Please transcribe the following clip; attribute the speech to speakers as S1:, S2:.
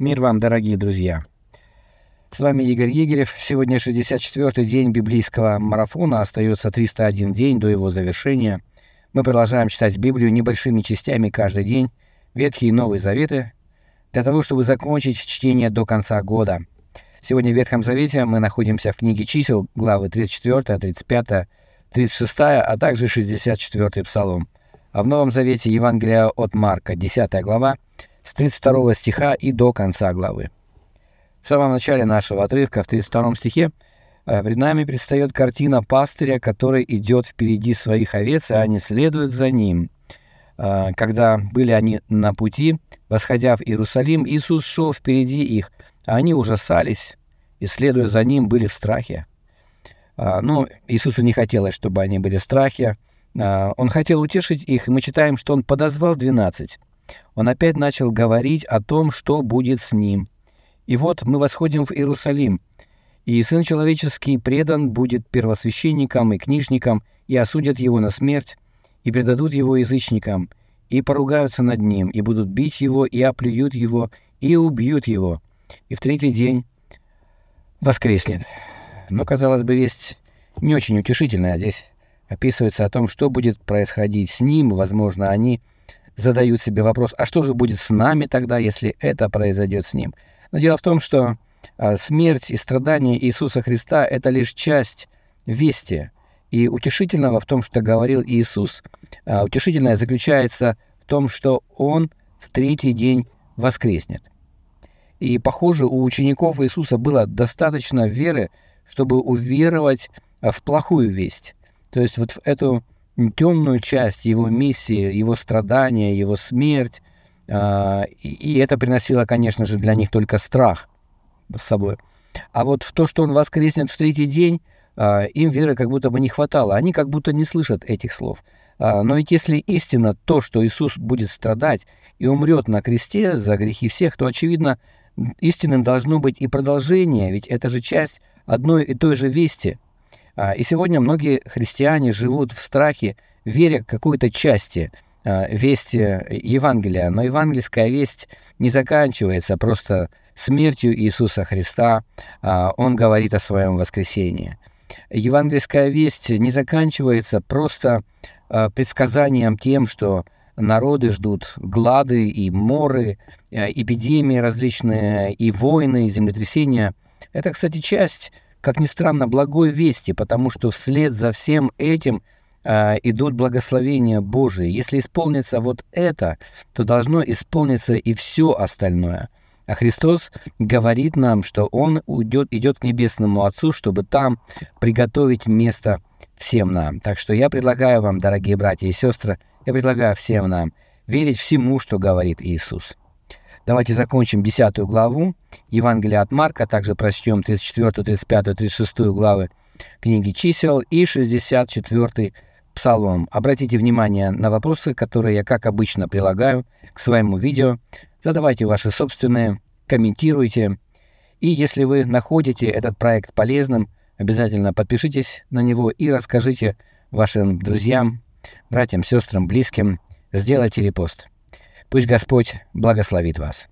S1: Мир вам, дорогие друзья! С вами Игорь Егерев. Сегодня 64-й день библейского марафона. Остается 301 день до его завершения. Мы продолжаем читать Библию небольшими частями каждый день, Ветхие и Новые Заветы, для того, чтобы закончить чтение до конца года. Сегодня в Ветхом Завете мы находимся в книге чисел, главы 34, 35, 36, а также 64 Псалом. А в Новом Завете Евангелие от Марка, 10 глава, с 32 стиха и до конца главы. В самом начале нашего отрывка, в 32 стихе, э, перед нами предстает картина пастыря, который идет впереди своих овец, и они следуют за ним. Э, когда были они на пути, восходя в Иерусалим, Иисус шел впереди их, а они ужасались, и, следуя за ним, были в страхе. Э, но Иисусу не хотелось, чтобы они были в страхе. Он хотел утешить их, и мы читаем, что Он подозвал двенадцать он опять начал говорить о том, что будет с ним. И вот мы восходим в Иерусалим, и Сын Человеческий предан будет первосвященникам и книжникам, и осудят его на смерть, и предадут его язычникам, и поругаются над ним, и будут бить его, и оплюют его, и убьют его. И в третий день воскреснет. Но, казалось бы, весть не очень утешительная. Здесь описывается о том, что будет происходить с ним. Возможно, они задают себе вопрос, а что же будет с нами тогда, если это произойдет с ним? Но дело в том, что а, смерть и страдания Иисуса Христа – это лишь часть вести. И утешительного в том, что говорил Иисус, а, утешительное заключается в том, что Он в третий день воскреснет. И, похоже, у учеников Иисуса было достаточно веры, чтобы уверовать в плохую весть. То есть вот в эту темную часть его миссии, его страдания, его смерть. А, и это приносило, конечно же, для них только страх с собой. А вот в то, что он воскреснет в третий день, а, им веры как будто бы не хватало. Они как будто не слышат этих слов. А, но ведь если истина то, что Иисус будет страдать и умрет на кресте за грехи всех, то, очевидно, истинным должно быть и продолжение, ведь это же часть одной и той же вести – и сегодня многие христиане живут в страхе, веря какой-то части а, вести Евангелия. Но евангельская весть не заканчивается просто смертью Иисуса Христа. А, он говорит о своем воскресении. Евангельская весть не заканчивается просто предсказанием тем, что народы ждут глады и моры, эпидемии различные, и войны, и землетрясения. Это, кстати, часть как ни странно, благой вести, потому что вслед за всем этим э, идут благословения Божии. Если исполнится вот это, то должно исполниться и все остальное. А Христос говорит нам, что Он уйдет, идет к Небесному Отцу, чтобы там приготовить место всем нам. Так что я предлагаю вам, дорогие братья и сестры, я предлагаю всем нам верить всему, что говорит Иисус. Давайте закончим 10 главу Евангелия от Марка, также прочтем 34, 35, 36 главы книги чисел и 64 псалом. Обратите внимание на вопросы, которые я, как обычно, прилагаю к своему видео. Задавайте ваши собственные, комментируйте. И если вы находите этот проект полезным, обязательно подпишитесь на него и расскажите вашим друзьям, братьям, сестрам, близким. Сделайте репост. Пусть Господь благословит вас.